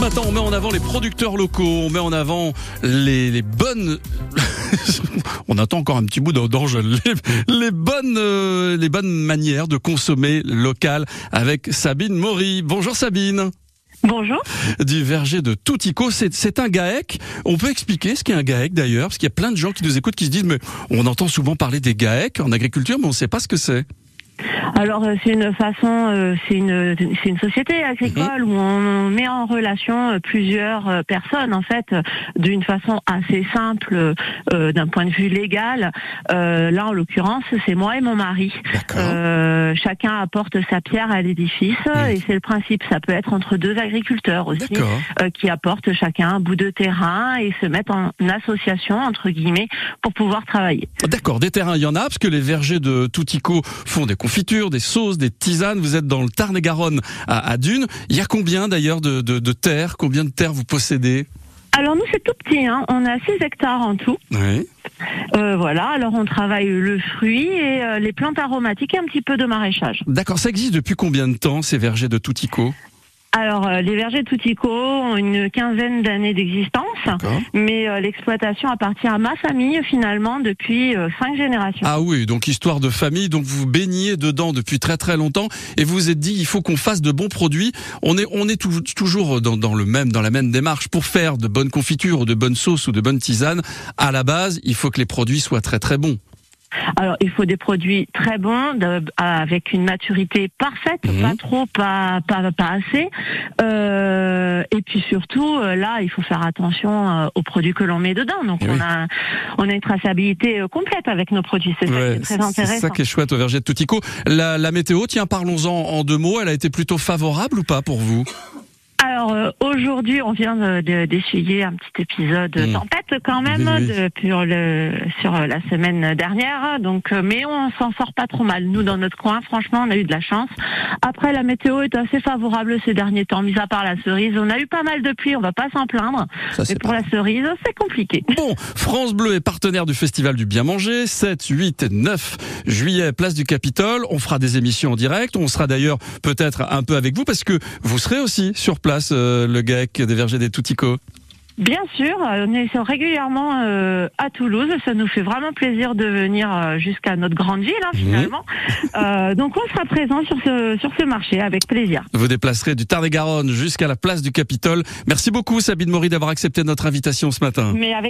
Matin, on met en avant les producteurs locaux, on met en avant les, les bonnes. on attend encore un petit bout d'enjeu. Les, les, bonnes, euh, les bonnes manières de consommer local avec Sabine Maury. Bonjour Sabine. Bonjour. Du verger de Toutico, c'est un GAEC. On peut expliquer ce qu'est un GAEC d'ailleurs, parce qu'il y a plein de gens qui nous écoutent qui se disent mais on entend souvent parler des GAEC en agriculture, mais on ne sait pas ce que c'est. Alors euh, c'est une façon, euh, c'est une c'est une société agricole où on met en relation euh, plusieurs personnes en fait d'une façon assez simple d'un point de vue légal. là en l'occurrence c'est moi et mon mari. chacun apporte sa pierre à l'édifice et c'est le principe. Ça peut être entre deux agriculteurs aussi qui apportent chacun un bout de terrain et se mettent en association entre guillemets pour pouvoir travailler. D'accord, des terrains il y en a parce que les vergers de Toutico font des confitures, des sauces, des tisanes. Vous êtes dans le Tarn-et-Garonne à, Dune. Il y a combien d'ailleurs de, de, terres? Combien de terres vous possédez? Alors nous c'est tout petit, hein. on a 6 hectares en tout. Oui. Euh, voilà, alors on travaille le fruit et euh, les plantes aromatiques et un petit peu de maraîchage. D'accord, ça existe depuis combien de temps ces vergers de Toutico? Alors, euh, les vergers de Toutico ont une quinzaine d'années d'existence, mais euh, l'exploitation appartient à ma famille finalement depuis euh, cinq générations. Ah oui, donc histoire de famille, donc vous baignez dedans depuis très très longtemps et vous vous êtes dit il faut qu'on fasse de bons produits. On est on est toujours dans, dans, le même dans la même démarche pour faire de bonnes confitures, ou de bonnes sauces ou de bonnes tisanes. À la base, il faut que les produits soient très très bons. Alors, il faut des produits très bons, avec une maturité parfaite, mhm. pas trop, pas pas, pas assez. Euh, et puis surtout, euh, là, il faut faire attention euh, aux produits que l'on met dedans. Donc, on a on a une traçabilité complète avec nos produits. C'est ça qui est très intéressant. C'est ça qui est chouette au verger de Toutico. La, la météo, tiens, parlons-en en deux mots. Elle a été plutôt favorable ou pas pour vous? Alors euh, aujourd'hui, on vient d'essuyer un petit épisode de mmh. tempête quand même le, sur la semaine dernière. Donc, euh, mais on s'en sort pas trop mal. Nous, dans notre coin, franchement, on a eu de la chance. Après, la météo est assez favorable ces derniers temps, mis à part la cerise. On a eu pas mal de pluie, on va pas s'en plaindre. mais pour la cerise, c'est compliqué. Bon, France Bleu est partenaire du Festival du Bien Manger, 7, 8 et 9 juillet, place du Capitole. On fera des émissions en direct. On sera d'ailleurs peut-être un peu avec vous parce que vous serez aussi sur place euh, le GAEC des Vergers des Touticots Bien sûr, on est régulièrement euh, à Toulouse. Ça nous fait vraiment plaisir de venir euh, jusqu'à notre grande ville, hein, finalement. donc on sera présent sur ce, sur ce marché avec plaisir. Vous déplacerez du Tarn-et-Garonne jusqu'à la place du Capitole. Merci beaucoup Sabine Maury d'avoir accepté notre invitation ce matin. Mais avec